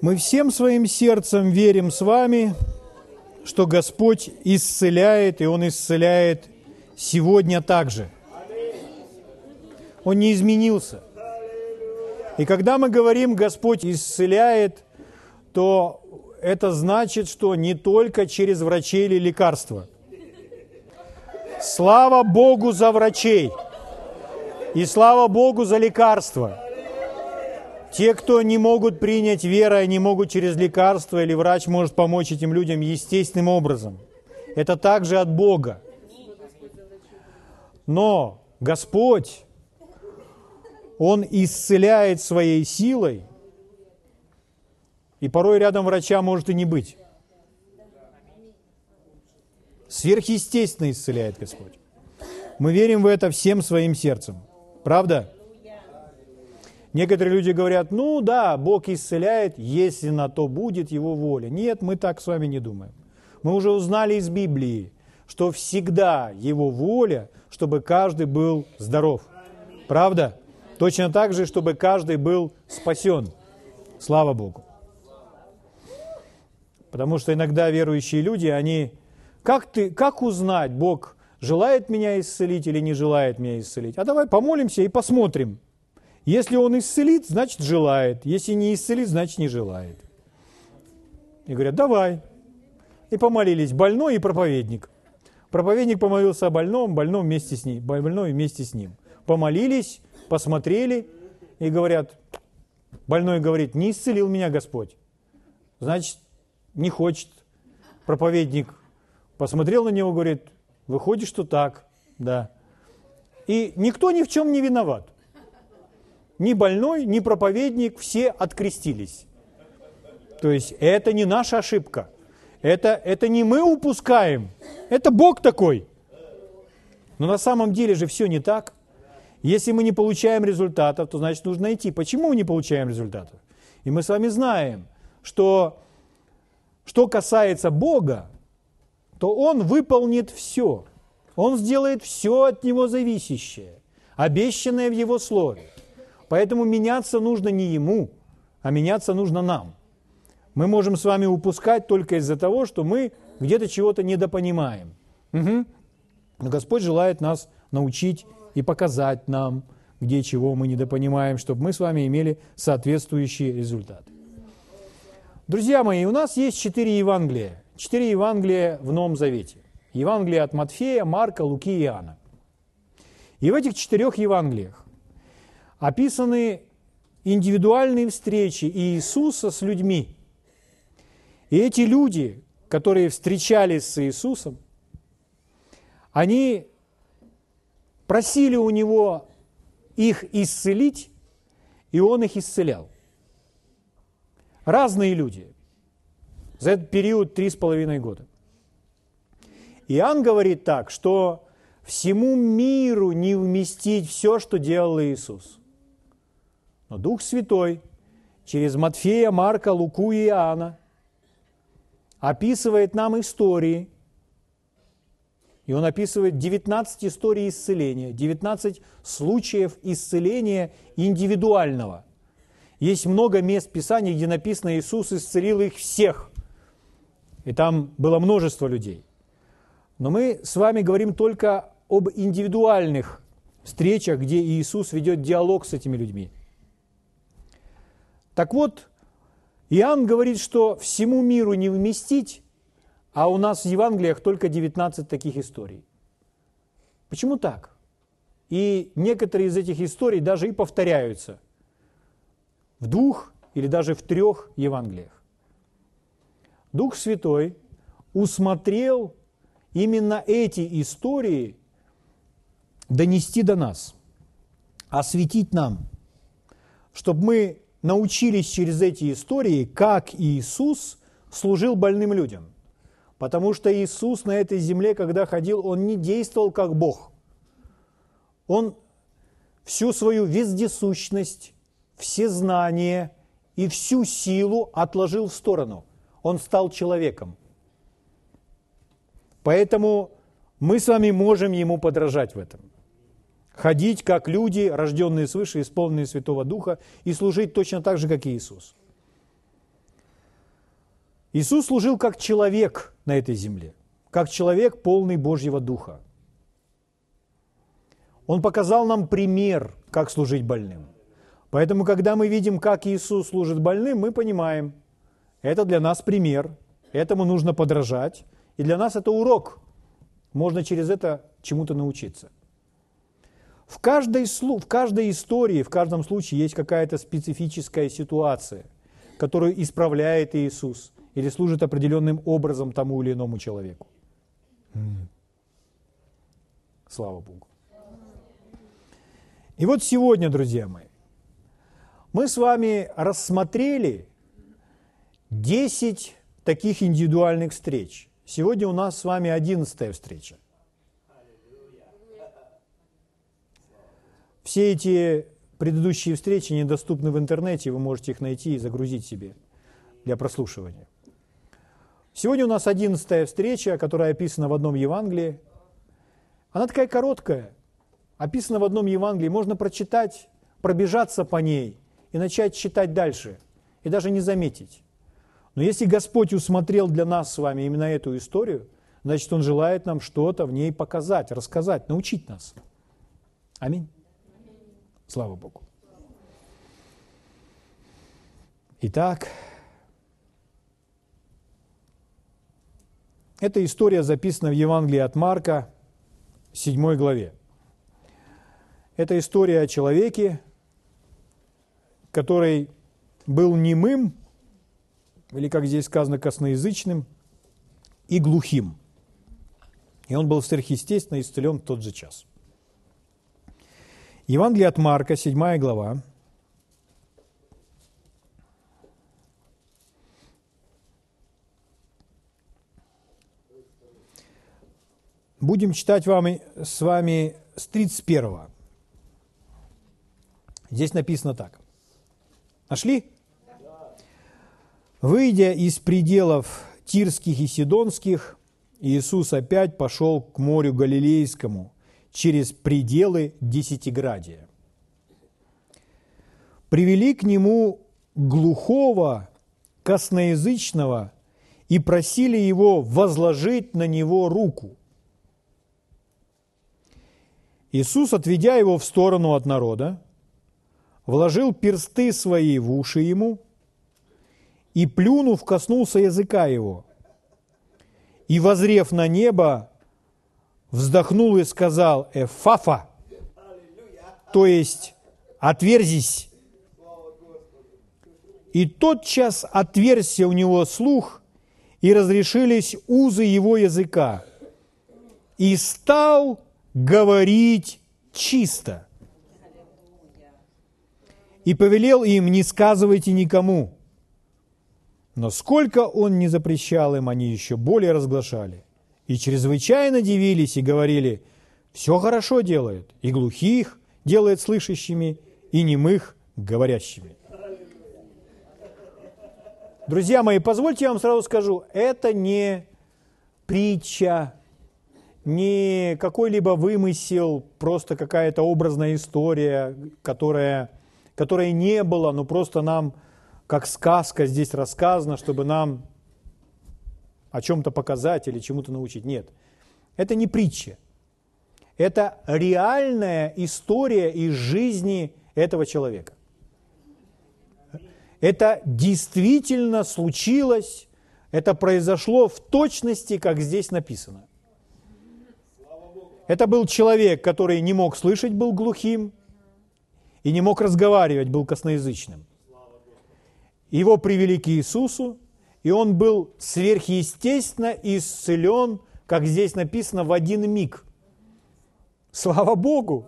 Мы всем своим сердцем верим с вами, что Господь исцеляет, и Он исцеляет сегодня также. Он не изменился. И когда мы говорим «Господь исцеляет», то это значит, что не только через врачей или лекарства. Слава Богу за врачей. И слава Богу за лекарства. Те, кто не могут принять верой, не могут через лекарство, или врач может помочь этим людям естественным образом. Это также от Бога. Но Господь, Он исцеляет своей силой, и порой рядом врача может и не быть. Сверхъестественно исцеляет Господь. Мы верим в это всем своим сердцем. Правда? Некоторые люди говорят, ну да, Бог исцеляет, если на то будет Его воля. Нет, мы так с вами не думаем. Мы уже узнали из Библии, что всегда Его воля, чтобы каждый был здоров. Правда? Точно так же, чтобы каждый был спасен. Слава Богу. Потому что иногда верующие люди, они... Как, ты, как узнать, Бог желает меня исцелить или не желает меня исцелить? А давай помолимся и посмотрим. Если Он исцелит, значит желает. Если не исцелит, значит не желает. И говорят, давай. И помолились больной и проповедник. Проповедник помолился о больном, больном вместе с ним, больной вместе с ним. Помолились, посмотрели и говорят, больной говорит, не исцелил меня Господь. Значит, не хочет. Проповедник посмотрел на него, говорит, выходит, что так, да. И никто ни в чем не виноват. Ни больной, ни проповедник, все открестились. То есть это не наша ошибка. Это, это не мы упускаем. Это Бог такой. Но на самом деле же все не так. Если мы не получаем результатов, то значит нужно идти. Почему мы не получаем результатов? И мы с вами знаем, что что касается Бога, то Он выполнит все. Он сделает все от Него зависящее, обещанное в Его Слове. Поэтому меняться нужно не Ему, а меняться нужно нам. Мы можем с вами упускать только из-за того, что мы где-то чего-то недопонимаем. Угу. Но Господь желает нас научить и показать нам, где чего мы недопонимаем, чтобы мы с вами имели соответствующие результаты. Друзья мои, у нас есть четыре Евангелия. Четыре Евангелия в Новом Завете. Евангелие от Матфея, Марка, Луки и Иоанна. И в этих четырех Евангелиях описаны индивидуальные встречи Иисуса с людьми. И эти люди, которые встречались с Иисусом, они просили у Него их исцелить, и Он их исцелял. Разные люди за этот период три с половиной года. Иоанн говорит так, что всему миру не вместить все, что делал Иисус. Но Дух Святой через Матфея, Марка, Луку и Иоанна описывает нам истории, и он описывает 19 историй исцеления, 19 случаев исцеления индивидуального. Есть много мест Писания, где написано, Иисус исцелил их всех. И там было множество людей. Но мы с вами говорим только об индивидуальных встречах, где Иисус ведет диалог с этими людьми. Так вот, Иоанн говорит, что всему миру не вместить, а у нас в Евангелиях только 19 таких историй. Почему так? И некоторые из этих историй даже и повторяются – в двух или даже в трех Евангелиях. Дух Святой усмотрел именно эти истории донести до нас, осветить нам, чтобы мы научились через эти истории, как Иисус служил больным людям. Потому что Иисус на этой земле, когда ходил, Он не действовал как Бог. Он всю свою вездесущность, все знания и всю силу отложил в сторону. Он стал человеком. Поэтому мы с вами можем ему подражать в этом. Ходить как люди, рожденные свыше, исполненные Святого Духа, и служить точно так же, как и Иисус. Иисус служил как человек на этой земле, как человек, полный Божьего Духа. Он показал нам пример, как служить больным. Поэтому, когда мы видим, как Иисус служит больным, мы понимаем, это для нас пример, этому нужно подражать, и для нас это урок. Можно через это чему-то научиться. В каждой, в каждой истории, в каждом случае есть какая-то специфическая ситуация, которую исправляет Иисус или служит определенным образом тому или иному человеку. Слава Богу. И вот сегодня, друзья мои, мы с вами рассмотрели 10 таких индивидуальных встреч. Сегодня у нас с вами 11 встреча. Все эти предыдущие встречи недоступны в интернете, вы можете их найти и загрузить себе для прослушивания. Сегодня у нас одиннадцатая встреча, которая описана в одном Евангелии. Она такая короткая, описана в одном Евангелии, можно прочитать, пробежаться по ней и начать читать дальше, и даже не заметить. Но если Господь усмотрел для нас с вами именно эту историю, значит, Он желает нам что-то в ней показать, рассказать, научить нас. Аминь. Слава Богу. Итак, эта история записана в Евангелии от Марка, 7 главе. Это история о человеке, который был немым, или, как здесь сказано, косноязычным, и глухим. И он был сверхъестественно исцелен в тот же час. Евангелие от Марка, 7 глава. Будем читать вам, с вами с 31. Здесь написано так. Нашли? Выйдя из пределов Тирских и Сидонских, Иисус опять пошел к морю Галилейскому через пределы Десятиградия. Привели к нему глухого, косноязычного и просили его возложить на него руку. Иисус, отведя его в сторону от народа, вложил персты свои в уши ему и, плюнув, коснулся языка его. И, возрев на небо, вздохнул и сказал «Эфафа», то есть «отверзись». И тотчас отверзся у него слух, и разрешились узы его языка, и стал говорить чисто и повелел им, не сказывайте никому. Но сколько он не запрещал им, они еще более разглашали. И чрезвычайно дивились и говорили, все хорошо делает, и глухих делает слышащими, и немых говорящими. Друзья мои, позвольте я вам сразу скажу, это не притча, не какой-либо вымысел, просто какая-то образная история, которая которой не было, но просто нам, как сказка здесь рассказано, чтобы нам о чем-то показать или чему-то научить. Нет, это не притча. Это реальная история из жизни этого человека. Это действительно случилось, это произошло в точности, как здесь написано. Это был человек, который не мог слышать, был глухим, и не мог разговаривать, был косноязычным. Его привели к Иисусу, и он был сверхъестественно исцелен, как здесь написано, в один миг. Слава Богу!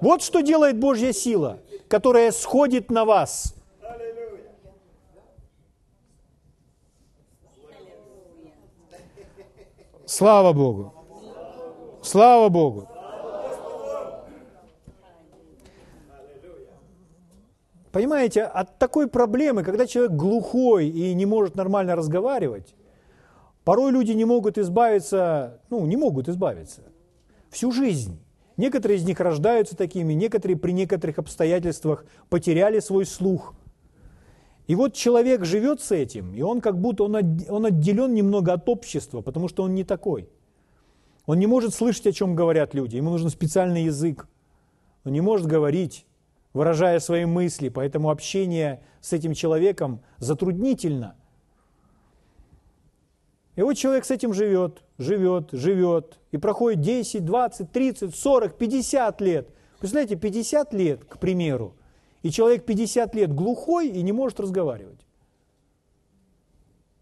Вот что делает Божья сила, которая сходит на вас. Слава Богу! Слава Богу! Понимаете, от такой проблемы, когда человек глухой и не может нормально разговаривать, порой люди не могут избавиться, ну, не могут избавиться всю жизнь. Некоторые из них рождаются такими, некоторые при некоторых обстоятельствах потеряли свой слух. И вот человек живет с этим, и он как будто он, отделен немного от общества, потому что он не такой. Он не может слышать, о чем говорят люди, ему нужен специальный язык. Он не может говорить, выражая свои мысли, поэтому общение с этим человеком затруднительно. И вот человек с этим живет, живет, живет, и проходит 10, 20, 30, 40, 50 лет. Представляете, 50 лет, к примеру, и человек 50 лет глухой и не может разговаривать.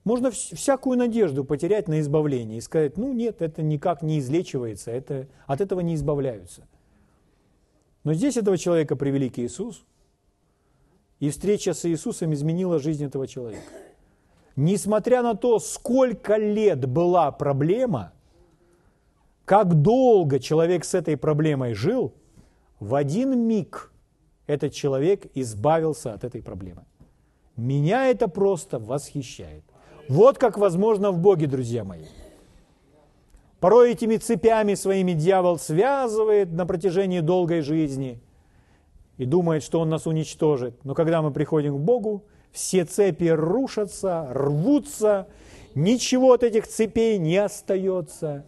Можно всякую надежду потерять на избавление и сказать, ну нет, это никак не излечивается, это, от этого не избавляются. Но здесь этого человека привели к Иисусу, и встреча с Иисусом изменила жизнь этого человека. Несмотря на то, сколько лет была проблема, как долго человек с этой проблемой жил, в один миг этот человек избавился от этой проблемы. Меня это просто восхищает. Вот как возможно в Боге, друзья мои. Порой этими цепями своими дьявол связывает на протяжении долгой жизни и думает, что он нас уничтожит. Но когда мы приходим к Богу, все цепи рушатся, рвутся, ничего от этих цепей не остается,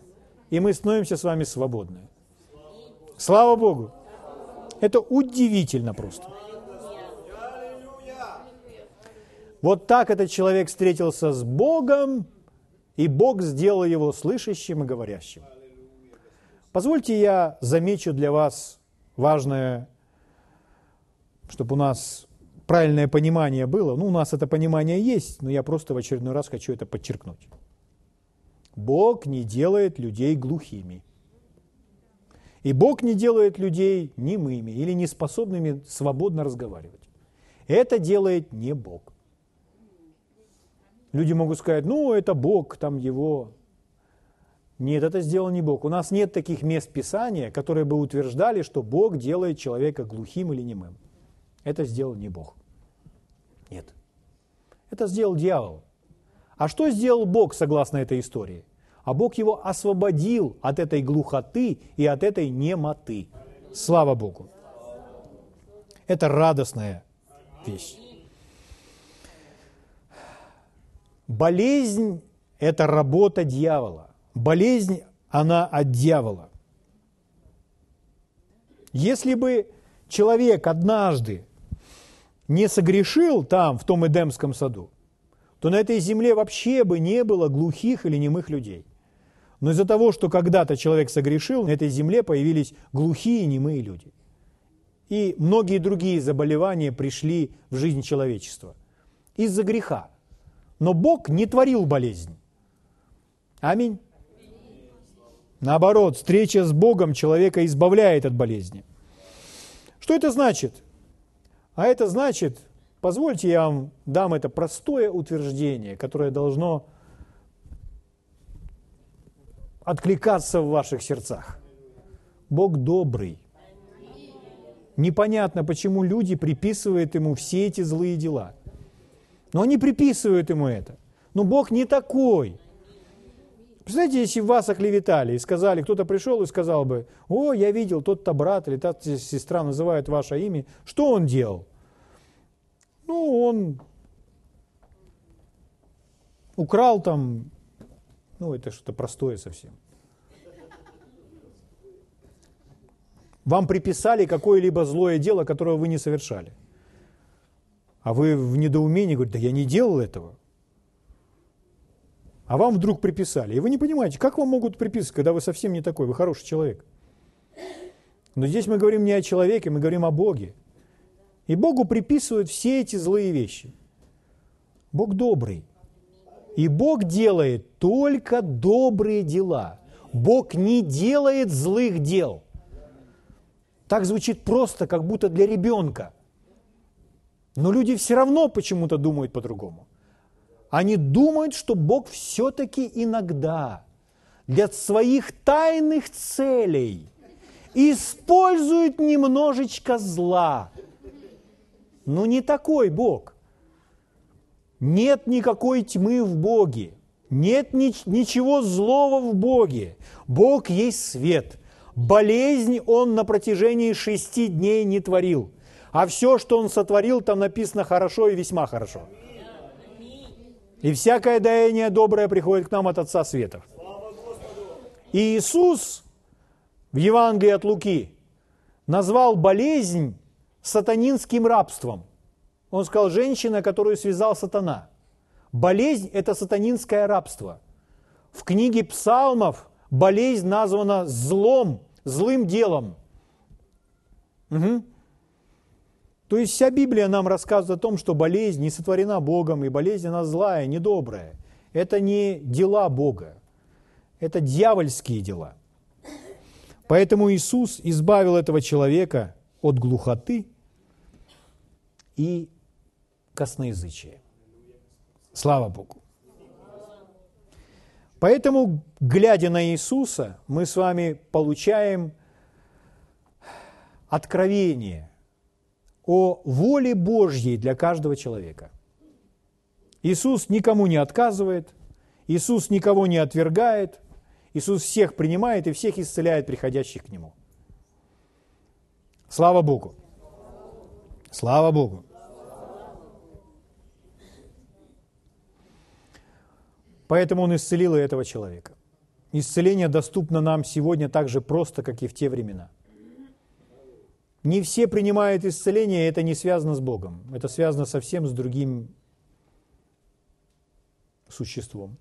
и мы становимся с вами свободны. Слава Богу! Это удивительно просто. Вот так этот человек встретился с Богом, и Бог сделал его слышащим и говорящим. Позвольте я замечу для вас важное, чтобы у нас правильное понимание было. Ну, у нас это понимание есть, но я просто в очередной раз хочу это подчеркнуть. Бог не делает людей глухими. И Бог не делает людей немыми или неспособными свободно разговаривать. Это делает не Бог. Люди могут сказать, ну, это Бог, там его. Нет, это сделал не Бог. У нас нет таких мест Писания, которые бы утверждали, что Бог делает человека глухим или немым. Это сделал не Бог. Нет. Это сделал дьявол. А что сделал Бог, согласно этой истории? А Бог его освободил от этой глухоты и от этой немоты. Слава Богу. Это радостная вещь. Болезнь – это работа дьявола. Болезнь, она от дьявола. Если бы человек однажды не согрешил там, в том Эдемском саду, то на этой земле вообще бы не было глухих или немых людей. Но из-за того, что когда-то человек согрешил, на этой земле появились глухие и немые люди. И многие другие заболевания пришли в жизнь человечества из-за греха. Но Бог не творил болезнь. Аминь. Наоборот, встреча с Богом человека избавляет от болезни. Что это значит? А это значит, позвольте я вам дам это простое утверждение, которое должно откликаться в ваших сердцах. Бог добрый. Непонятно, почему люди приписывают ему все эти злые дела – но они приписывают ему это. Но Бог не такой. Представляете, если вас оклеветали и сказали, кто-то пришел и сказал бы, о, я видел, тот-то брат или та сестра называет ваше имя, что он делал? Ну, он украл там, ну, это что-то простое совсем. Вам приписали какое-либо злое дело, которое вы не совершали – а вы в недоумении говорите, да я не делал этого. А вам вдруг приписали. И вы не понимаете, как вам могут приписывать, когда вы совсем не такой, вы хороший человек. Но здесь мы говорим не о человеке, мы говорим о Боге. И Богу приписывают все эти злые вещи. Бог добрый. И Бог делает только добрые дела. Бог не делает злых дел. Так звучит просто, как будто для ребенка. Но люди все равно почему-то думают по-другому. Они думают, что Бог все-таки иногда для своих тайных целей использует немножечко зла. Но не такой Бог. Нет никакой тьмы в Боге. Нет ни, ничего злого в Боге. Бог есть свет. Болезнь Он на протяжении шести дней не творил – А все, что Он сотворил, там написано хорошо и весьма хорошо. И всякое даяние доброе приходит к нам от Отца Светов. И Иисус в Евангелии от Луки назвал болезнь сатанинским рабством. Он сказал, женщина, которую связал сатана. Болезнь – это сатанинское рабство. В книге псалмов болезнь названа злом, злым делом. Угу. То есть вся Библия нам рассказывает о том, что болезнь не сотворена Богом, и болезнь она злая, недобрая. Это не дела Бога, это дьявольские дела. Поэтому Иисус избавил этого человека от глухоты и косноязычия. Слава Богу. Поэтому, глядя на Иисуса, мы с вами получаем откровение о воле Божьей для каждого человека. Иисус никому не отказывает, Иисус никого не отвергает, Иисус всех принимает и всех исцеляет приходящих к Нему. Слава Богу! Слава Богу! Поэтому Он исцелил и этого человека. Исцеление доступно нам сегодня так же просто, как и в те времена. Не все принимают исцеление, это не связано с Богом. Это связано совсем с другим существом.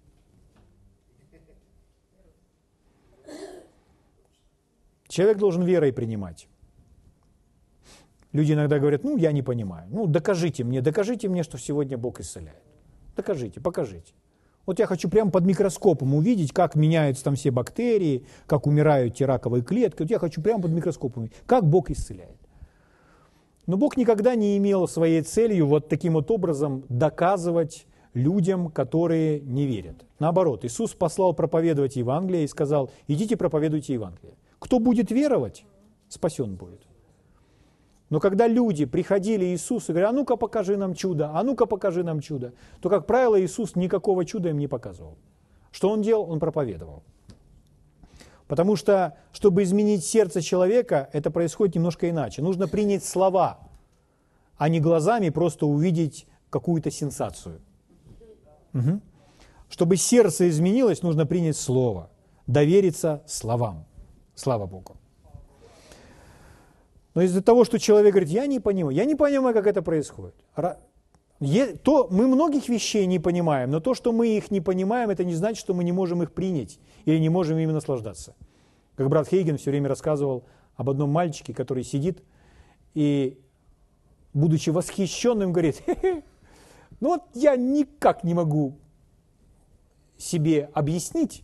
Человек должен верой принимать. Люди иногда говорят, ну, я не понимаю. Ну, докажите мне, докажите мне, что сегодня Бог исцеляет. Докажите, покажите. Вот я хочу прямо под микроскопом увидеть, как меняются там все бактерии, как умирают те раковые клетки. Вот я хочу прямо под микроскопом увидеть, как Бог исцеляет. Но Бог никогда не имел своей целью вот таким вот образом доказывать людям, которые не верят. Наоборот, Иисус послал проповедовать Евангелие и сказал, идите проповедуйте Евангелие. Кто будет веровать, спасен будет. Но когда люди приходили Иисусу и говорили, а ну-ка покажи нам чудо, а ну-ка покажи нам чудо, то, как правило, Иисус никакого чуда им не показывал. Что Он делал? Он проповедовал. Потому что, чтобы изменить сердце человека, это происходит немножко иначе. Нужно принять слова, а не глазами просто увидеть какую-то сенсацию. Угу. Чтобы сердце изменилось, нужно принять слово, довериться словам. Слава Богу. Но из-за того, что человек говорит, я не понимаю, я не понимаю, как это происходит. То, мы многих вещей не понимаем, но то, что мы их не понимаем, это не значит, что мы не можем их принять или не можем ими наслаждаться. Как брат Хейген все время рассказывал об одном мальчике, который сидит и, будучи восхищенным, говорит, ну вот я никак не могу себе объяснить,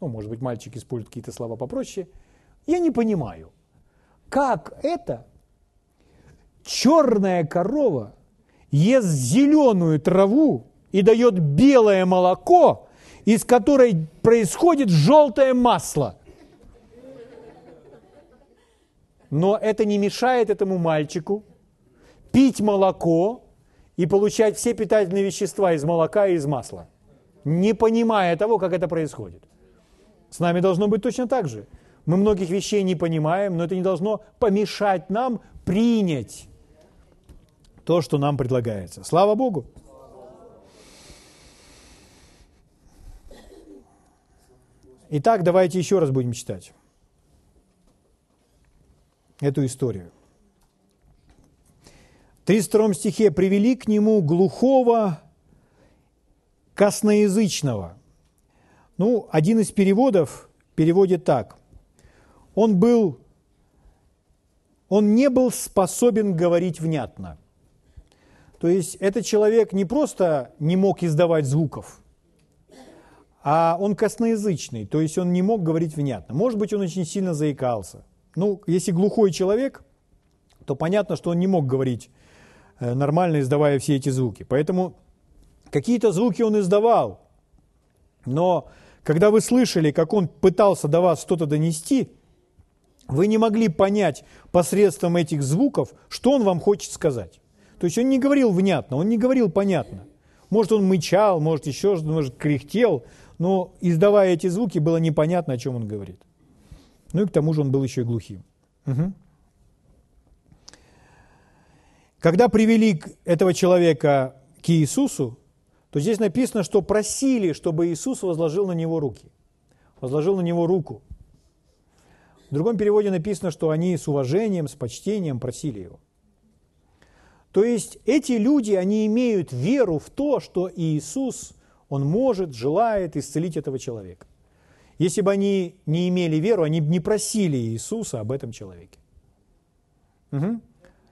ну, может быть, мальчик использует какие-то слова попроще, я не понимаю, как это черная корова ест зеленую траву и дает белое молоко, из которой происходит желтое масло. Но это не мешает этому мальчику пить молоко и получать все питательные вещества из молока и из масла, не понимая того, как это происходит. С нами должно быть точно так же. Мы многих вещей не понимаем, но это не должно помешать нам принять то, что нам предлагается. Слава Богу! Итак, давайте еще раз будем читать эту историю. В 32 стихе «Привели к нему глухого косноязычного». Ну, один из переводов переводит так он был, он не был способен говорить внятно. То есть этот человек не просто не мог издавать звуков, а он косноязычный, то есть он не мог говорить внятно. Может быть, он очень сильно заикался. Ну, если глухой человек, то понятно, что он не мог говорить э, нормально, издавая все эти звуки. Поэтому какие-то звуки он издавал, но когда вы слышали, как он пытался до вас что-то донести – вы не могли понять посредством этих звуков, что он вам хочет сказать. То есть он не говорил внятно, он не говорил понятно. Может, он мычал, может, еще может, кряхтел, но издавая эти звуки, было непонятно, о чем он говорит. Ну и к тому же он был еще и глухим. Угу. Когда привели этого человека к Иисусу, то здесь написано, что просили, чтобы Иисус возложил на него руки. Возложил на него руку. В другом переводе написано, что они с уважением, с почтением просили его. То есть эти люди, они имеют веру в то, что Иисус, Он может, желает исцелить этого человека. Если бы они не имели веру, они бы не просили Иисуса об этом человеке. Угу.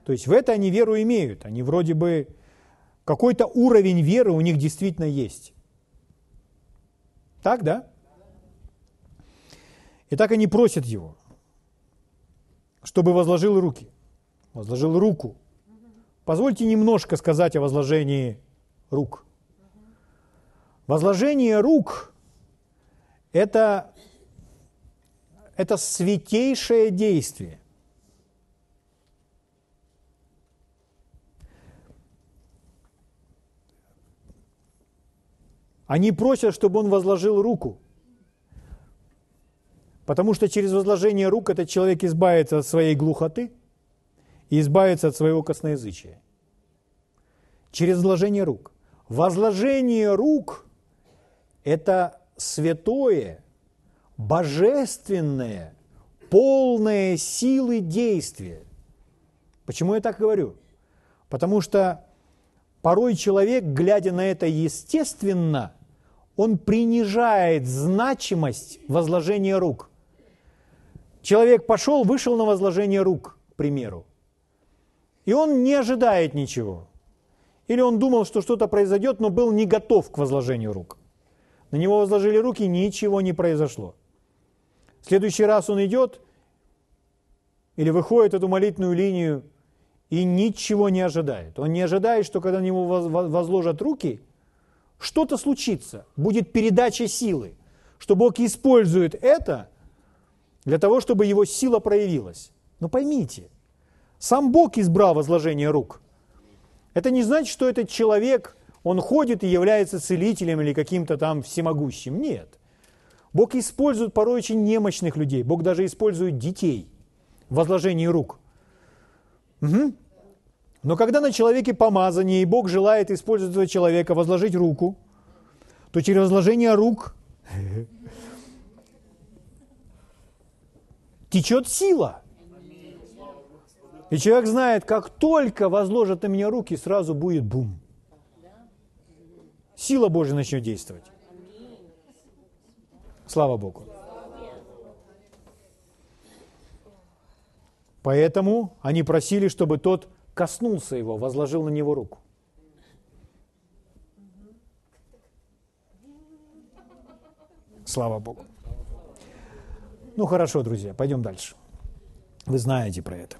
То есть в это они веру имеют. Они вроде бы какой-то уровень веры у них действительно есть. Так, да? И так они просят его, чтобы возложил руки. Возложил руку. Позвольте немножко сказать о возложении рук. Возложение рук – это, это святейшее действие. Они просят, чтобы он возложил руку. Потому что через возложение рук этот человек избавится от своей глухоты и избавится от своего косноязычия. Через возложение рук. Возложение рук – это святое, божественное, полное силы действия. Почему я так говорю? Потому что порой человек, глядя на это естественно, он принижает значимость возложения рук. Человек пошел, вышел на возложение рук, к примеру, и он не ожидает ничего. Или он думал, что что-то произойдет, но был не готов к возложению рук. На него возложили руки, ничего не произошло. В следующий раз он идет или выходит эту молитвенную линию и ничего не ожидает. Он не ожидает, что когда на него возложат руки – что-то случится, будет передача силы, что Бог использует это для того, чтобы его сила проявилась. Но поймите, сам Бог избрал возложение рук. Это не значит, что этот человек, он ходит и является целителем или каким-то там всемогущим. Нет. Бог использует порой очень немощных людей. Бог даже использует детей в возложении рук. Угу. Но когда на человеке помазание, и Бог желает использовать этого человека, возложить руку, то через возложение рук течет сила. И человек знает, как только возложат на меня руки, сразу будет бум. Сила Божья начнет действовать. Слава Богу. Поэтому они просили, чтобы тот коснулся его, возложил на него руку. Слава Богу. Ну хорошо, друзья, пойдем дальше. Вы знаете про это.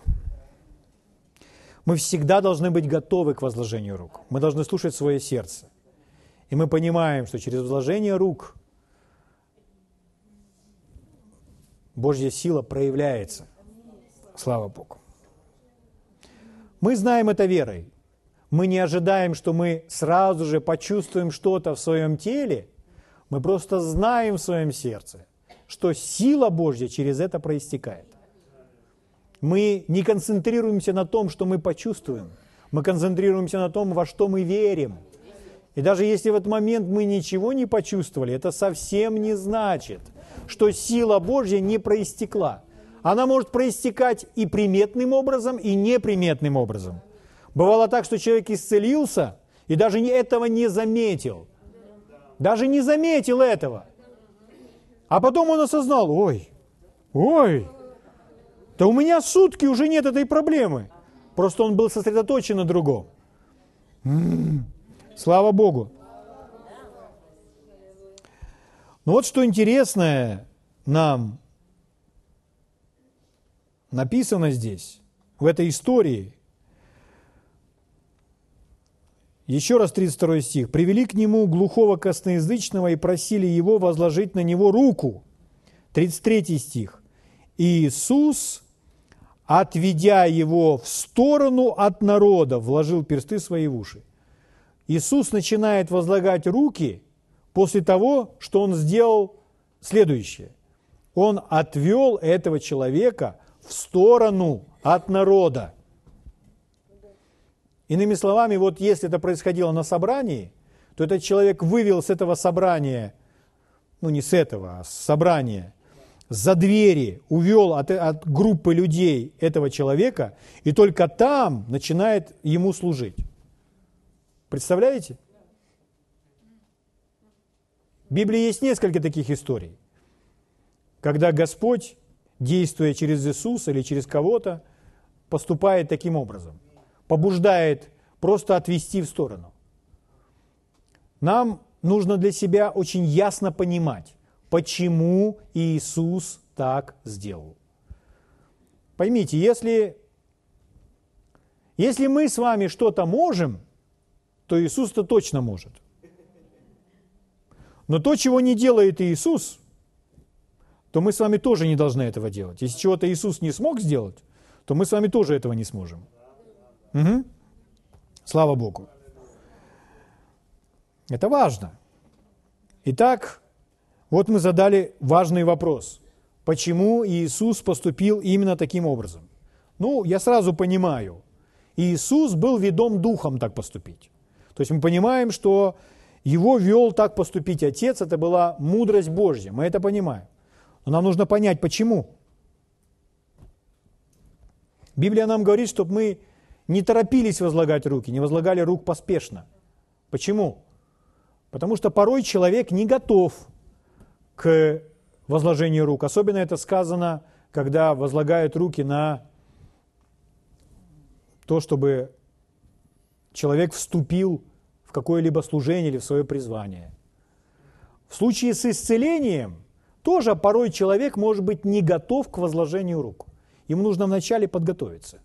Мы всегда должны быть готовы к возложению рук. Мы должны слушать свое сердце. И мы понимаем, что через возложение рук Божья сила проявляется. Слава Богу. Мы знаем это верой. Мы не ожидаем, что мы сразу же почувствуем что-то в своем теле. Мы просто знаем в своем сердце, что сила Божья через это проистекает. Мы не концентрируемся на том, что мы почувствуем. Мы концентрируемся на том, во что мы верим. И даже если в этот момент мы ничего не почувствовали, это совсем не значит, что сила Божья не проистекла она может проистекать и приметным образом, и неприметным образом. Бывало так, что человек исцелился и даже этого не заметил. Даже не заметил этого. А потом он осознал, ой, ой, да у меня сутки уже нет этой проблемы. Просто он был сосредоточен на другом. М-м-м. Слава Богу. Но вот что интересное нам написано здесь, в этой истории. Еще раз 32 стих. «Привели к нему глухого косноязычного и просили его возложить на него руку». 33 стих. «Иисус, отведя его в сторону от народа, вложил персты свои в уши». Иисус начинает возлагать руки после того, что Он сделал следующее. Он отвел этого человека в сторону от народа. Иными словами, вот если это происходило на собрании, то этот человек вывел с этого собрания, ну не с этого, а с собрания, за двери увел от, от группы людей этого человека, и только там начинает ему служить. Представляете? В Библии есть несколько таких историй, когда Господь, действуя через Иисуса или через кого-то, поступает таким образом, побуждает просто отвести в сторону. Нам нужно для себя очень ясно понимать, почему Иисус так сделал. Поймите, если, если мы с вами что-то можем, то Иисус-то точно может. Но то, чего не делает Иисус, то мы с вами тоже не должны этого делать. Если чего-то Иисус не смог сделать, то мы с вами тоже этого не сможем. Угу. Слава Богу. Это важно. Итак, вот мы задали важный вопрос. Почему Иисус поступил именно таким образом? Ну, я сразу понимаю, Иисус был ведом духом так поступить. То есть мы понимаем, что его вел так поступить Отец, это была мудрость Божья, мы это понимаем. Но нам нужно понять, почему. Библия нам говорит, чтобы мы не торопились возлагать руки, не возлагали рук поспешно. Почему? Потому что порой человек не готов к возложению рук. Особенно это сказано, когда возлагают руки на то, чтобы человек вступил в какое-либо служение или в свое призвание. В случае с исцелением тоже порой человек может быть не готов к возложению рук. Ему нужно вначале подготовиться.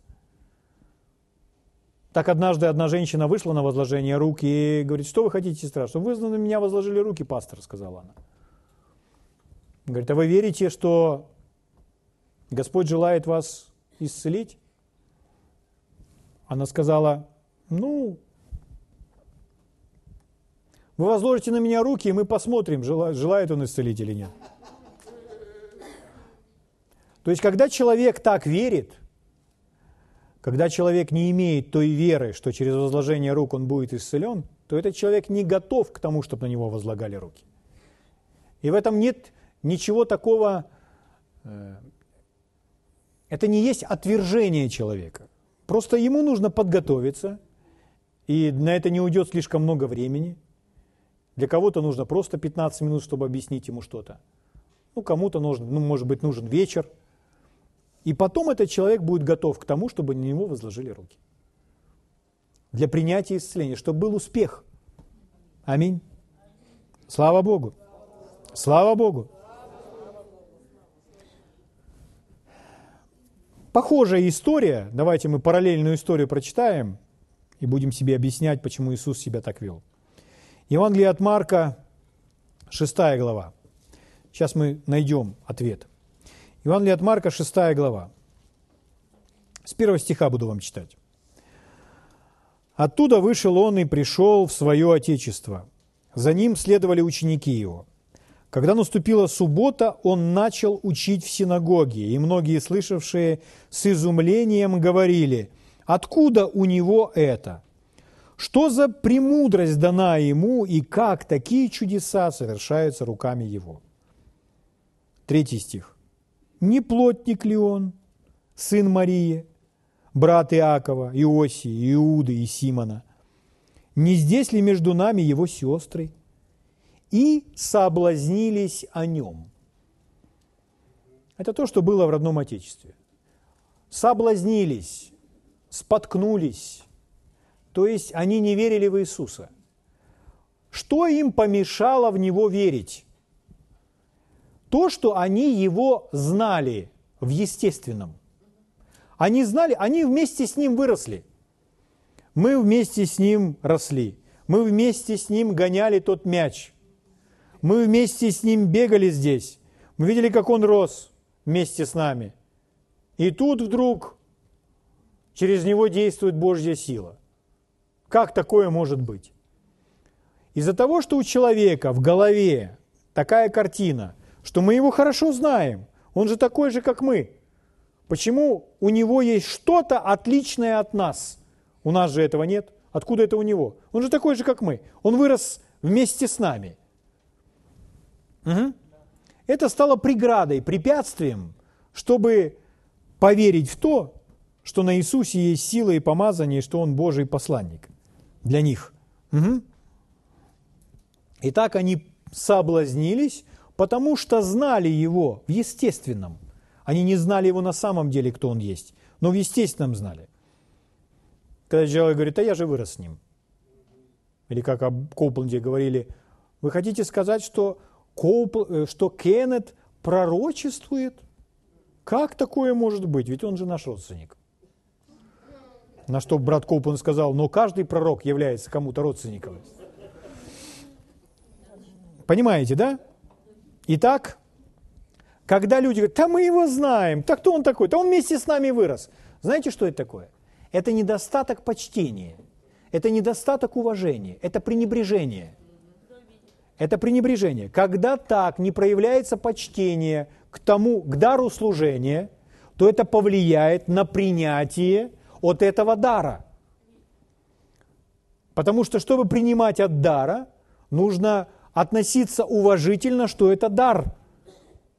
Так однажды одна женщина вышла на возложение рук и говорит, что вы хотите, сестра, чтобы вы на меня возложили руки, пастор, сказала она. Говорит, а вы верите, что Господь желает вас исцелить? Она сказала, ну, вы возложите на меня руки, и мы посмотрим, желает он исцелить или нет. То есть, когда человек так верит, когда человек не имеет той веры, что через возложение рук он будет исцелен, то этот человек не готов к тому, чтобы на него возлагали руки. И в этом нет ничего такого, э, это не есть отвержение человека. Просто ему нужно подготовиться, и на это не уйдет слишком много времени. Для кого-то нужно просто 15 минут, чтобы объяснить ему что-то. Ну, кому-то нужно, ну, может быть, нужен вечер – и потом этот человек будет готов к тому, чтобы на него возложили руки. Для принятия исцеления, чтобы был успех. Аминь. Слава Богу. Слава Богу. Похожая история, давайте мы параллельную историю прочитаем и будем себе объяснять, почему Иисус себя так вел. Евангелие от Марка, 6 глава. Сейчас мы найдем ответ. Евангелие от Марка, 6 глава. С первого стиха буду вам читать. «Оттуда вышел он и пришел в свое Отечество. За ним следовали ученики его. Когда наступила суббота, он начал учить в синагоге, и многие, слышавшие с изумлением, говорили, «Откуда у него это? Что за премудрость дана ему, и как такие чудеса совершаются руками его?» Третий стих не плотник ли он, сын Марии, брат Иакова, Иосии, Иуды и Симона? Не здесь ли между нами его сестры? И соблазнились о нем. Это то, что было в родном Отечестве. Соблазнились, споткнулись, то есть они не верили в Иисуса. Что им помешало в Него верить? То, что они его знали в естественном. Они знали, они вместе с ним выросли. Мы вместе с ним росли. Мы вместе с ним гоняли тот мяч. Мы вместе с ним бегали здесь. Мы видели, как он рос вместе с нами. И тут вдруг через него действует Божья сила. Как такое может быть? Из-за того, что у человека в голове такая картина – что мы его хорошо знаем. Он же такой же, как мы. Почему у него есть что-то отличное от нас? У нас же этого нет. Откуда это у него? Он же такой же, как мы. Он вырос вместе с нами. Угу. Это стало преградой, препятствием, чтобы поверить в то, что на Иисусе есть сила и помазание, и что Он Божий посланник для них. Угу. И так они соблазнились, потому что знали Его в естественном. Они не знали Его на самом деле, кто Он есть, но в естественном знали. Когда человек говорит, а я же вырос с Ним. Или как об Коупленде говорили, вы хотите сказать, что, Коупл, э, что Кеннет пророчествует? Как такое может быть? Ведь он же наш родственник. На что брат Коупленд сказал, но каждый пророк является кому-то родственником. Понимаете, да? Итак, когда люди говорят, да мы его знаем, так кто он такой, да он вместе с нами вырос. Знаете, что это такое? Это недостаток почтения, это недостаток уважения, это пренебрежение. Это пренебрежение. Когда так не проявляется почтение к тому, к дару служения, то это повлияет на принятие от этого дара. Потому что, чтобы принимать от дара, нужно относиться уважительно, что это дар.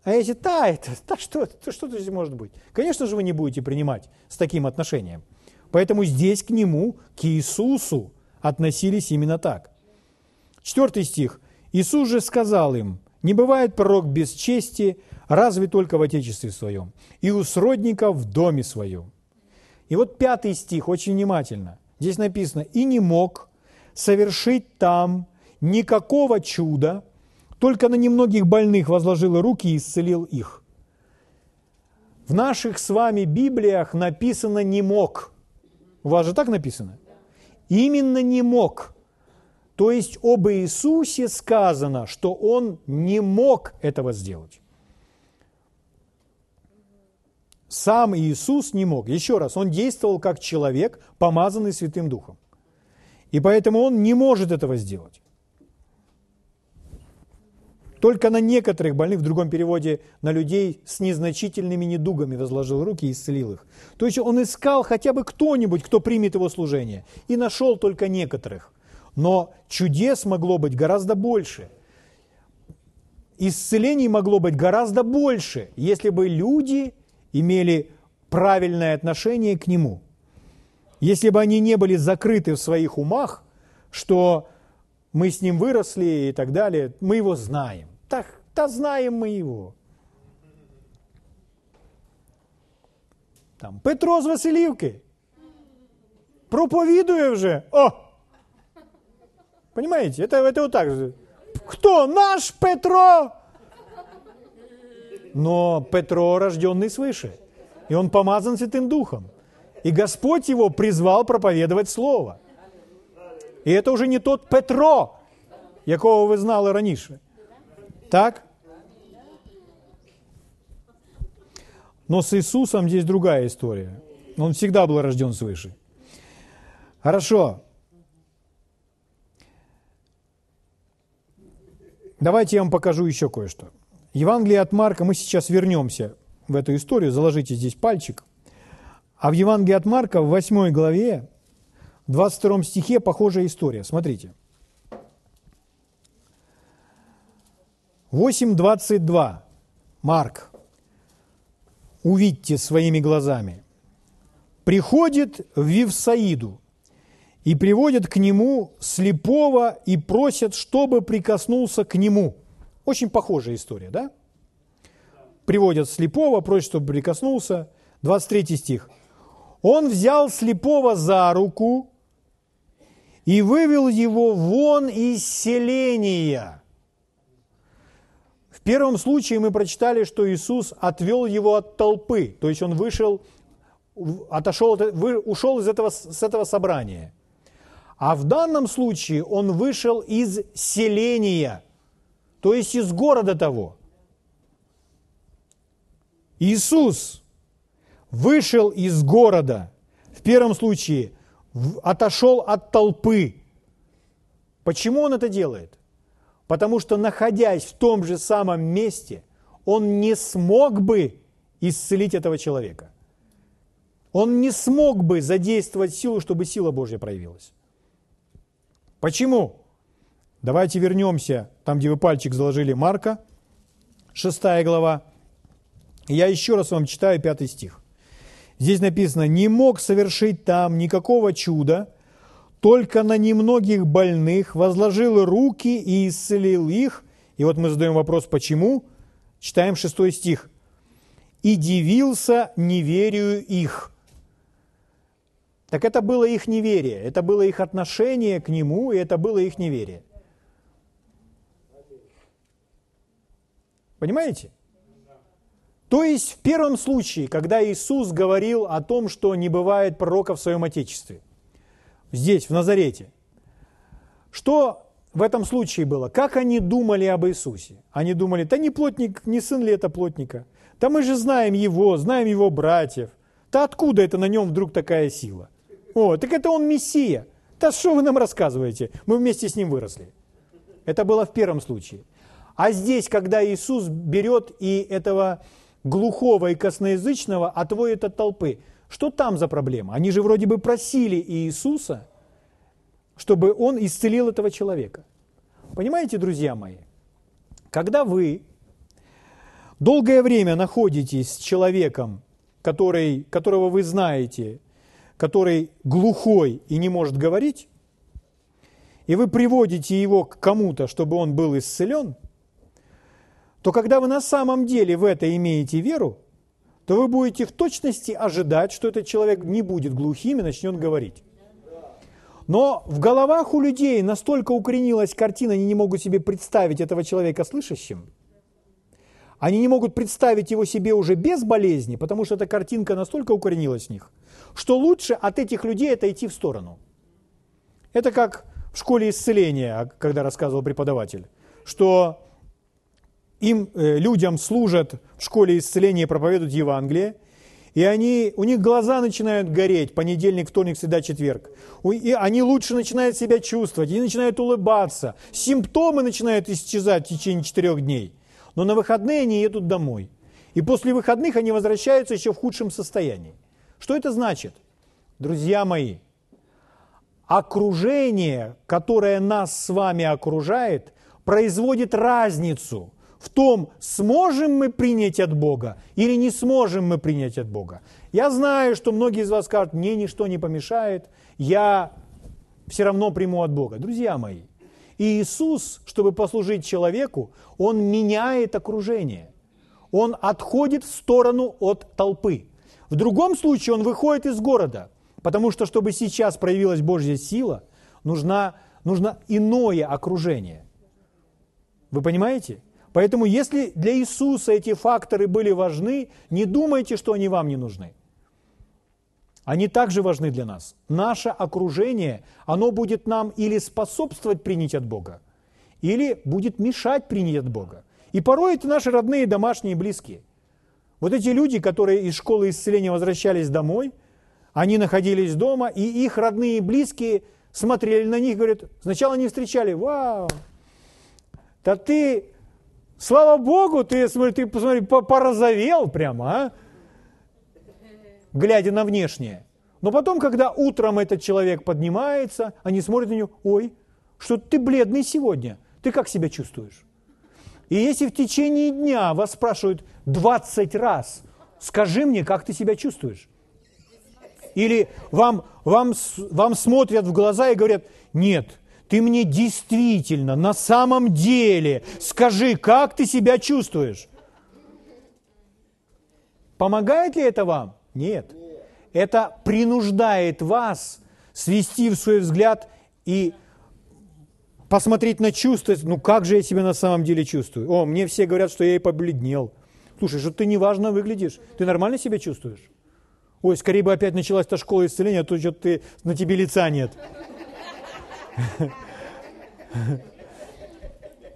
А если да, это, да что, то что здесь может быть? Конечно же, вы не будете принимать с таким отношением. Поэтому здесь к нему, к Иисусу, относились именно так. Четвертый стих. Иисус же сказал им, не бывает пророк без чести, разве только в Отечестве своем, и у сродника в доме своем. И вот пятый стих, очень внимательно. Здесь написано, и не мог совершить там никакого чуда, только на немногих больных возложил руки и исцелил их. В наших с вами Библиях написано «не мог». У вас же так написано? Именно «не мог». То есть об Иисусе сказано, что Он не мог этого сделать. Сам Иисус не мог. Еще раз, Он действовал как человек, помазанный Святым Духом. И поэтому Он не может этого сделать. Только на некоторых больных, в другом переводе, на людей с незначительными недугами возложил руки и исцелил их. То есть он искал хотя бы кто-нибудь, кто примет его служение, и нашел только некоторых. Но чудес могло быть гораздо больше. Исцелений могло быть гораздо больше, если бы люди имели правильное отношение к нему. Если бы они не были закрыты в своих умах, что мы с ним выросли и так далее, мы его знаем. Так, да знаем мы его. Там Петро з Василівки проповідує вже. О! Понимаете? Это, это вот так же. Кто? Наш Петро! Но Петро рожденный свыше. И он помазан Святым Духом. И Господь его призвал проповедовать Слово. И это уже не тот Петро, якого ви знали раніше. Так? Но с Иисусом здесь другая история. Он всегда был рожден свыше. Хорошо. Давайте я вам покажу еще кое-что. Евангелие от Марка, мы сейчас вернемся в эту историю, заложите здесь пальчик. А в Евангелии от Марка в 8 главе, в 22 стихе похожая история. Смотрите. 8.22. Марк. Увидьте своими глазами. Приходит в Вивсаиду и приводят к нему слепого и просят, чтобы прикоснулся к нему. Очень похожая история, да? Приводят слепого, просят, чтобы прикоснулся. 23 стих. Он взял слепого за руку и вывел его вон из селения – в первом случае мы прочитали, что Иисус отвел его от толпы, то есть он вышел, отошел, ушел из этого, с этого собрания. А в данном случае он вышел из селения, то есть из города того. Иисус вышел из города, в первом случае отошел от толпы. Почему он это делает? Потому что, находясь в том же самом месте, он не смог бы исцелить этого человека. он не смог бы задействовать силу, чтобы сила Божья проявилась. Почему? Давайте вернемся там, где вы пальчик заложили Марка, 6 глава. Я еще раз вам читаю пятый стих. Здесь написано, не мог совершить там никакого чуда, только на немногих больных возложил руки и исцелил их. И вот мы задаем вопрос, почему? Читаем шестой стих. «И дивился неверию их». Так это было их неверие, это было их отношение к Нему, и это было их неверие. Понимаете? То есть в первом случае, когда Иисус говорил о том, что не бывает пророка в своем Отечестве, здесь, в Назарете, что в этом случае было? Как они думали об Иисусе? Они думали, да не плотник, не сын ли это плотника? Да мы же знаем его, знаем его братьев. Да откуда это на нем вдруг такая сила? О, так это он Мессия. Да что вы нам рассказываете? Мы вместе с ним выросли. Это было в первом случае. А здесь, когда Иисус берет и этого глухого и косноязычного отводит от толпы, что там за проблема? Они же вроде бы просили Иисуса, чтобы он исцелил этого человека. Понимаете, друзья мои, когда вы долгое время находитесь с человеком, который, которого вы знаете, который глухой и не может говорить, и вы приводите его к кому-то, чтобы он был исцелен, то когда вы на самом деле в это имеете веру, то вы будете в точности ожидать, что этот человек не будет глухим и начнет говорить. Но в головах у людей настолько укоренилась картина, они не могут себе представить этого человека слышащим. Они не могут представить его себе уже без болезни, потому что эта картинка настолько укоренилась в них, что лучше от этих людей отойти в сторону. Это как в школе исцеления, когда рассказывал преподаватель, что им, э, людям служат в школе исцеления и проповедуют Евангелие, и они, у них глаза начинают гореть, понедельник, вторник, среда, четверг. И они лучше начинают себя чувствовать, они начинают улыбаться, симптомы начинают исчезать в течение четырех дней. Но на выходные они едут домой. И после выходных они возвращаются еще в худшем состоянии. Что это значит? Друзья мои, окружение, которое нас с вами окружает, производит разницу в том, сможем мы принять от Бога или не сможем мы принять от Бога. Я знаю, что многие из вас скажут, мне ничто не помешает, я все равно приму от Бога. Друзья мои, Иисус, чтобы послужить человеку, Он меняет окружение. Он отходит в сторону от толпы. В другом случае он выходит из города, потому что, чтобы сейчас проявилась Божья сила, нужна, нужно иное окружение. Вы понимаете? Поэтому, если для Иисуса эти факторы были важны, не думайте, что они вам не нужны. Они также важны для нас. Наше окружение, оно будет нам или способствовать принять от Бога, или будет мешать принять от Бога. И порой это наши родные, домашние, близкие. Вот эти люди, которые из школы исцеления возвращались домой, они находились дома, и их родные и близкие смотрели на них, говорят, сначала не встречали, вау, да ты, слава Богу, ты, смотри, ты посмотри, порозовел прямо, а? глядя на внешнее. Но потом, когда утром этот человек поднимается, они смотрят на него, ой, что ты бледный сегодня, ты как себя чувствуешь? И если в течение дня вас спрашивают 20 раз, скажи мне, как ты себя чувствуешь? Или вам, вам, вам смотрят в глаза и говорят, нет, ты мне действительно, на самом деле, скажи, как ты себя чувствуешь? Помогает ли это вам? Нет. Это принуждает вас свести в свой взгляд и посмотреть на чувства, ну как же я себя на самом деле чувствую? О, мне все говорят, что я и побледнел. Слушай, что ты неважно выглядишь, ты нормально себя чувствуешь? Ой, скорее бы опять началась та школа исцеления, а то что ты, на тебе лица нет.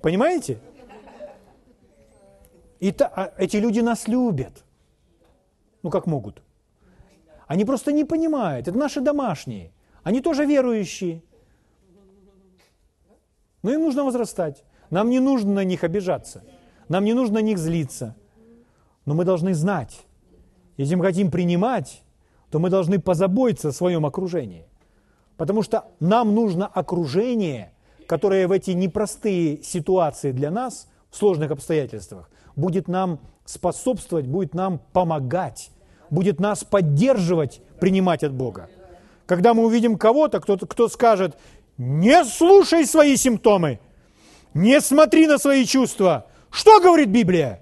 Понимаете? И та, а эти люди нас любят. Ну, как могут. Они просто не понимают. Это наши домашние. Они тоже верующие. Но им нужно возрастать. Нам не нужно на них обижаться. Нам не нужно на них злиться. Но мы должны знать, если мы хотим принимать, то мы должны позаботиться о своем окружении. Потому что нам нужно окружение, которое в эти непростые ситуации для нас, в сложных обстоятельствах, будет нам способствовать, будет нам помогать, будет нас поддерживать, принимать от Бога. Когда мы увидим кого-то, кто, кто скажет, не слушай свои симптомы, не смотри на свои чувства. Что говорит Библия?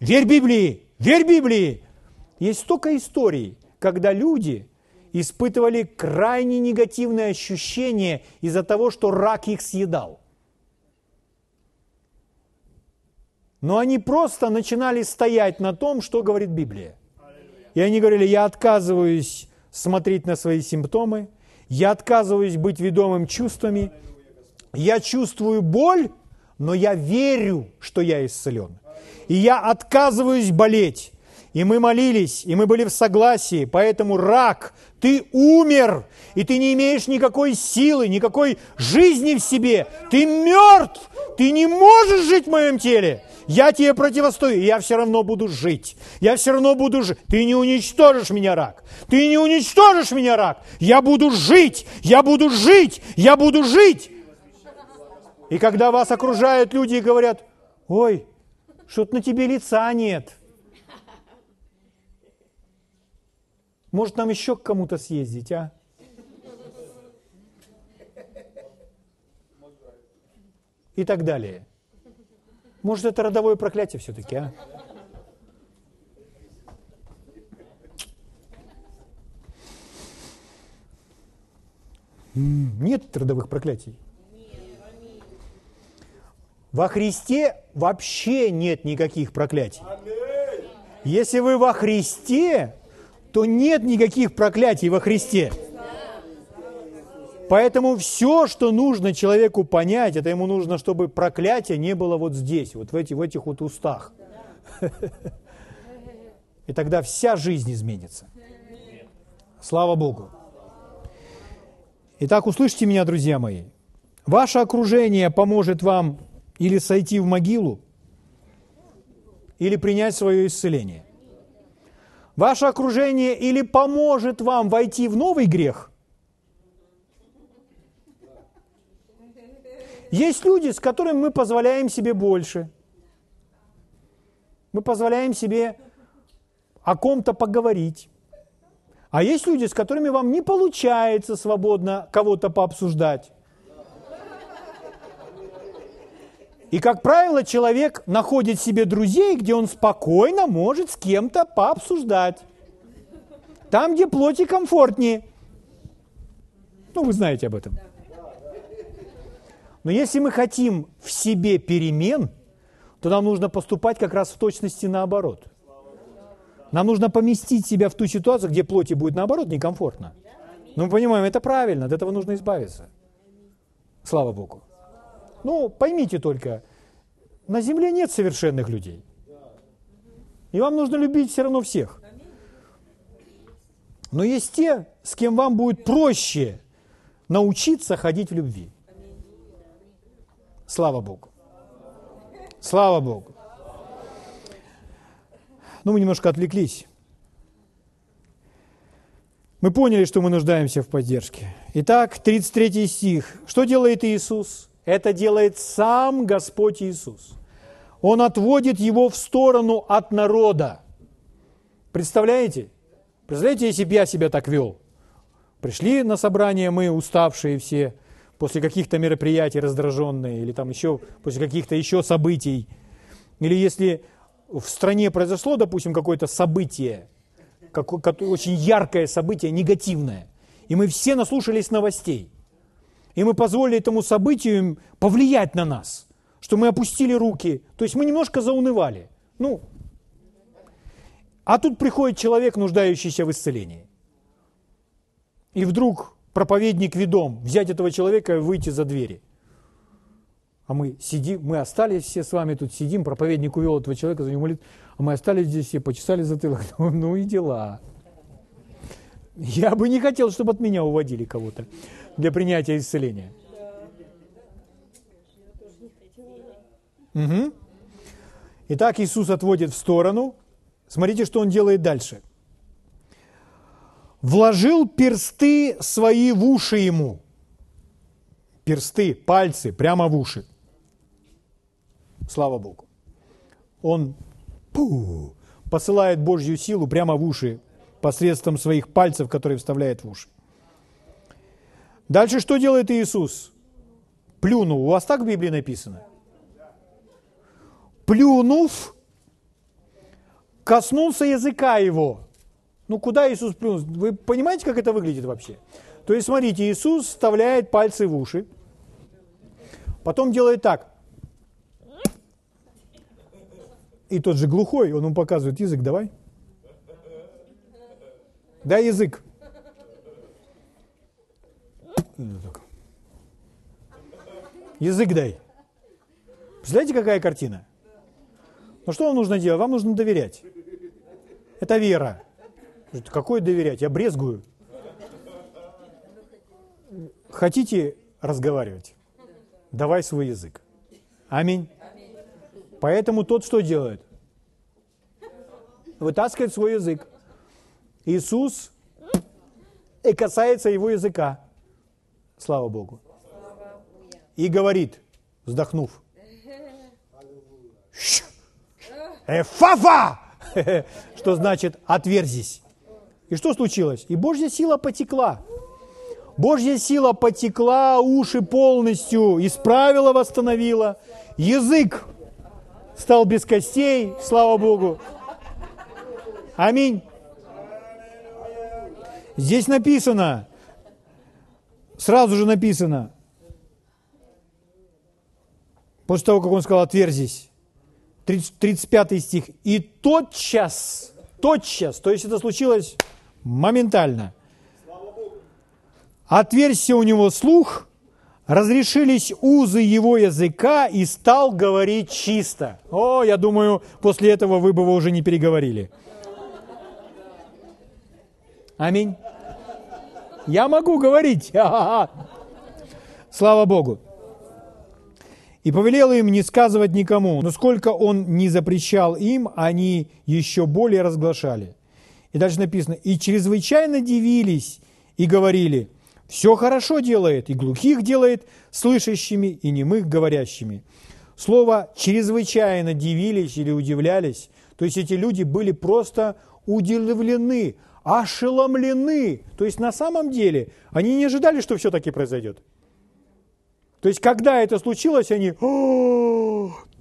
Верь Библии, верь Библии. Есть столько историй, когда люди испытывали крайне негативные ощущения из-за того, что рак их съедал. Но они просто начинали стоять на том, что говорит Библия. И они говорили, я отказываюсь смотреть на свои симптомы, я отказываюсь быть ведомым чувствами, я чувствую боль, но я верю, что я исцелен. И я отказываюсь болеть. И мы молились, и мы были в согласии, поэтому рак, ты умер, и ты не имеешь никакой силы, никакой жизни в себе. Ты мертв, ты не можешь жить в моем теле. Я тебе противостою, я все равно буду жить. Я все равно буду жить. Ты не уничтожишь меня, рак. Ты не уничтожишь меня, рак. Я буду жить, я буду жить, я буду жить. И когда вас окружают люди и говорят, ой, что-то на тебе лица нет. Может, нам еще к кому-то съездить, а? И так далее. Может, это родовое проклятие все-таки, а? Нет родовых проклятий. Во Христе вообще нет никаких проклятий. Если вы во Христе, то нет никаких проклятий во Христе. Поэтому все, что нужно человеку понять, это ему нужно, чтобы проклятие не было вот здесь, вот в, эти, в этих вот устах. И тогда вся жизнь изменится. Слава Богу. Итак, услышьте меня, друзья мои. Ваше окружение поможет вам или сойти в могилу, или принять свое исцеление. Ваше окружение или поможет вам войти в новый грех. Есть люди, с которыми мы позволяем себе больше. Мы позволяем себе о ком-то поговорить. А есть люди, с которыми вам не получается свободно кого-то пообсуждать. И, как правило, человек находит себе друзей, где он спокойно может с кем-то пообсуждать. Там, где плоти комфортнее. Ну, вы знаете об этом. Но если мы хотим в себе перемен, то нам нужно поступать как раз в точности наоборот. Нам нужно поместить себя в ту ситуацию, где плоти будет наоборот некомфортно. Но мы понимаем, это правильно, от этого нужно избавиться. Слава Богу. Ну, поймите только, на земле нет совершенных людей. И вам нужно любить все равно всех. Но есть те, с кем вам будет проще научиться ходить в любви. Слава Богу. Слава Богу. Ну, мы немножко отвлеклись. Мы поняли, что мы нуждаемся в поддержке. Итак, 33 стих. Что делает Иисус? Это делает сам Господь Иисус. Он отводит его в сторону от народа. Представляете? Представляете, если бы я себя так вел? Пришли на собрание мы, уставшие все, после каких-то мероприятий раздраженные, или там еще после каких-то еще событий. Или если в стране произошло, допустим, какое-то событие, как, как, очень яркое событие, негативное, и мы все наслушались новостей – и мы позволили этому событию повлиять на нас, что мы опустили руки, то есть мы немножко заунывали. Ну, а тут приходит человек, нуждающийся в исцелении. И вдруг проповедник ведом взять этого человека и выйти за двери. А мы сидим, мы остались все с вами тут сидим, проповедник увел этого человека, за него молит, а мы остались здесь все, почесали затылок. Ну и дела. Я бы не хотел, чтобы от меня уводили кого-то для принятия исцеления. Угу. Итак, Иисус отводит в сторону. Смотрите, что он делает дальше. вложил персты свои в уши ему. Персты, пальцы прямо в уши. Слава Богу. Он пу, посылает Божью силу прямо в уши посредством своих пальцев, которые вставляет в уши. Дальше что делает Иисус? Плюнул. У вас так в Библии написано? Плюнув, коснулся языка его. Ну, куда Иисус плюнул? Вы понимаете, как это выглядит вообще? То есть, смотрите, Иисус вставляет пальцы в уши, потом делает так. И тот же глухой, он ему показывает язык, давай. Дай язык. Язык дай. Представляете, какая картина? Ну что вам нужно делать? Вам нужно доверять. Это вера. Какой доверять? Я брезгую. Хотите разговаривать? Давай свой язык. Аминь. Поэтому тот что делает? Вытаскивает свой язык. Иисус и касается его языка. Слава Богу. И говорит, вздохнув. Эфафа! Что значит отверзись. И что случилось? И Божья сила потекла. Божья сила потекла, уши полностью исправила, восстановила. Язык стал без костей, слава Богу. Аминь. Здесь написано, сразу же написано, после того, как он сказал, отверзись, 35 стих, и тотчас, тотчас, то есть это случилось моментально, отверзся у него слух, разрешились узы его языка и стал говорить чисто. О, я думаю, после этого вы бы его уже не переговорили. Аминь. Я могу говорить. Слава Богу. И повелел им не сказывать никому, но сколько он не запрещал им, они еще более разглашали. И дальше написано, и чрезвычайно дивились и говорили, все хорошо делает, и глухих делает слышащими, и немых говорящими. Слово «чрезвычайно дивились» или «удивлялись», то есть эти люди были просто удивлены, ошеломлены. То есть на самом деле они не ожидали, что все таки произойдет. То есть когда это случилось, они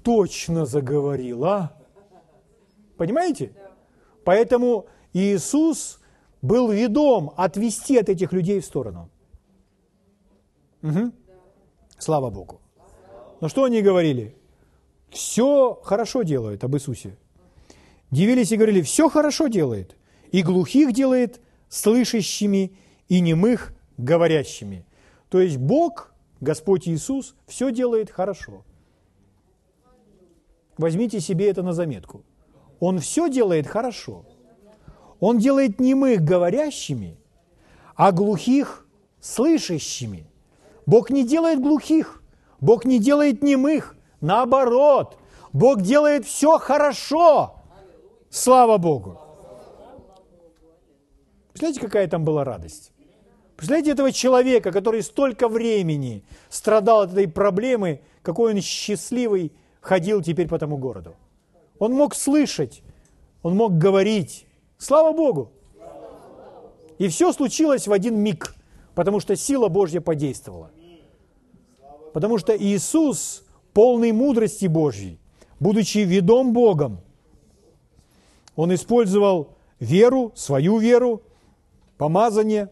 точно заговорил, а? Понимаете? Поэтому Иисус был ведом отвести от этих людей в сторону. Угу. Слава Богу. Но что они говорили? Все хорошо делают об Иисусе. Дивились и говорили, все хорошо делает и глухих делает слышащими, и немых говорящими. То есть Бог, Господь Иисус, все делает хорошо. Возьмите себе это на заметку. Он все делает хорошо. Он делает немых говорящими, а глухих слышащими. Бог не делает глухих, Бог не делает немых, наоборот. Бог делает все хорошо. Слава Богу. Представляете, какая там была радость? Представляете этого человека, который столько времени страдал от этой проблемы, какой он счастливый ходил теперь по тому городу. Он мог слышать, он мог говорить. Слава Богу! И все случилось в один миг, потому что сила Божья подействовала. Потому что Иисус, полный мудрости Божьей, будучи ведом Богом, Он использовал веру, свою веру, помазание,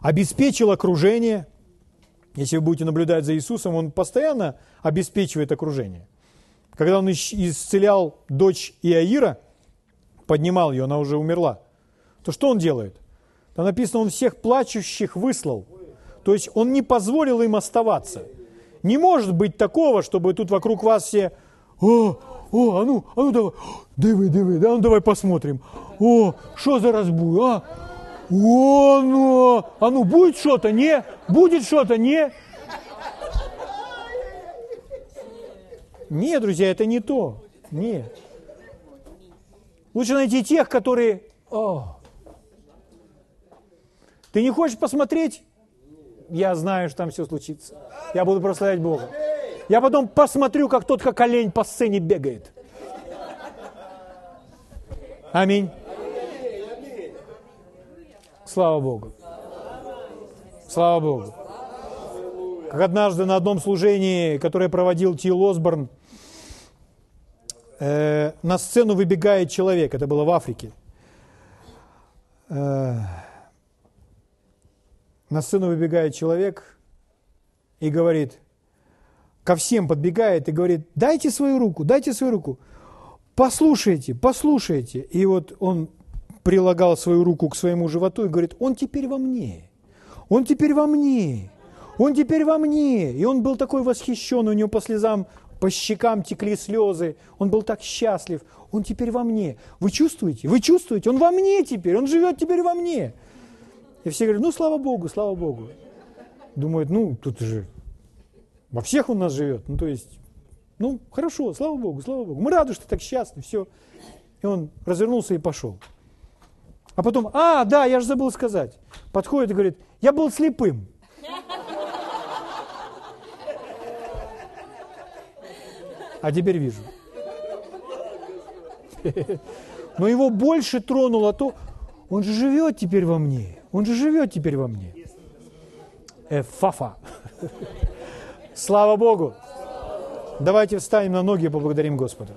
обеспечил окружение. Если вы будете наблюдать за Иисусом, Он постоянно обеспечивает окружение. Когда Он исцелял дочь Иаира, поднимал ее, она уже умерла, то что Он делает? Там написано, Он всех плачущих выслал. То есть Он не позволил им оставаться. Не может быть такого, чтобы тут вокруг вас все о, о, а ну, а ну давай, диви, диви, да, ну давай посмотрим. О, что за разбуй, а? О, ну, а ну будет что-то, не? Будет что-то, не? Нет, друзья, это не то. Нет. Лучше найти тех, которые... О, Ты не хочешь посмотреть? Я знаю, что там все случится. Я буду прославлять Бога. Я потом посмотрю, как тот, как олень по сцене бегает. Аминь. Слава Богу. Слава Богу. Как однажды на одном служении, которое проводил Тил Осборн, э, на сцену выбегает человек, это было в Африке. Э, на сцену выбегает человек и говорит, ко всем подбегает и говорит, дайте свою руку, дайте свою руку, послушайте, послушайте. И вот он прилагал свою руку к своему животу и говорит, он теперь во мне, он теперь во мне, он теперь во мне. И он был такой восхищен, у него по слезам, по щекам текли слезы, он был так счастлив, он теперь во мне. Вы чувствуете? Вы чувствуете? Он во мне теперь, он живет теперь во мне. И все говорят, ну слава Богу, слава Богу. Думают, ну тут же во всех он нас живет. Ну то есть, ну хорошо, слава Богу, слава Богу. Мы рады, что ты так счастлив, все. И он развернулся и пошел. А потом, а, да, я же забыл сказать. Подходит и говорит, я был слепым. А теперь вижу. Но его больше тронуло то, он же живет теперь во мне. Он же живет теперь во мне. Эфафа. Слава Богу. Давайте встанем на ноги и поблагодарим Господа.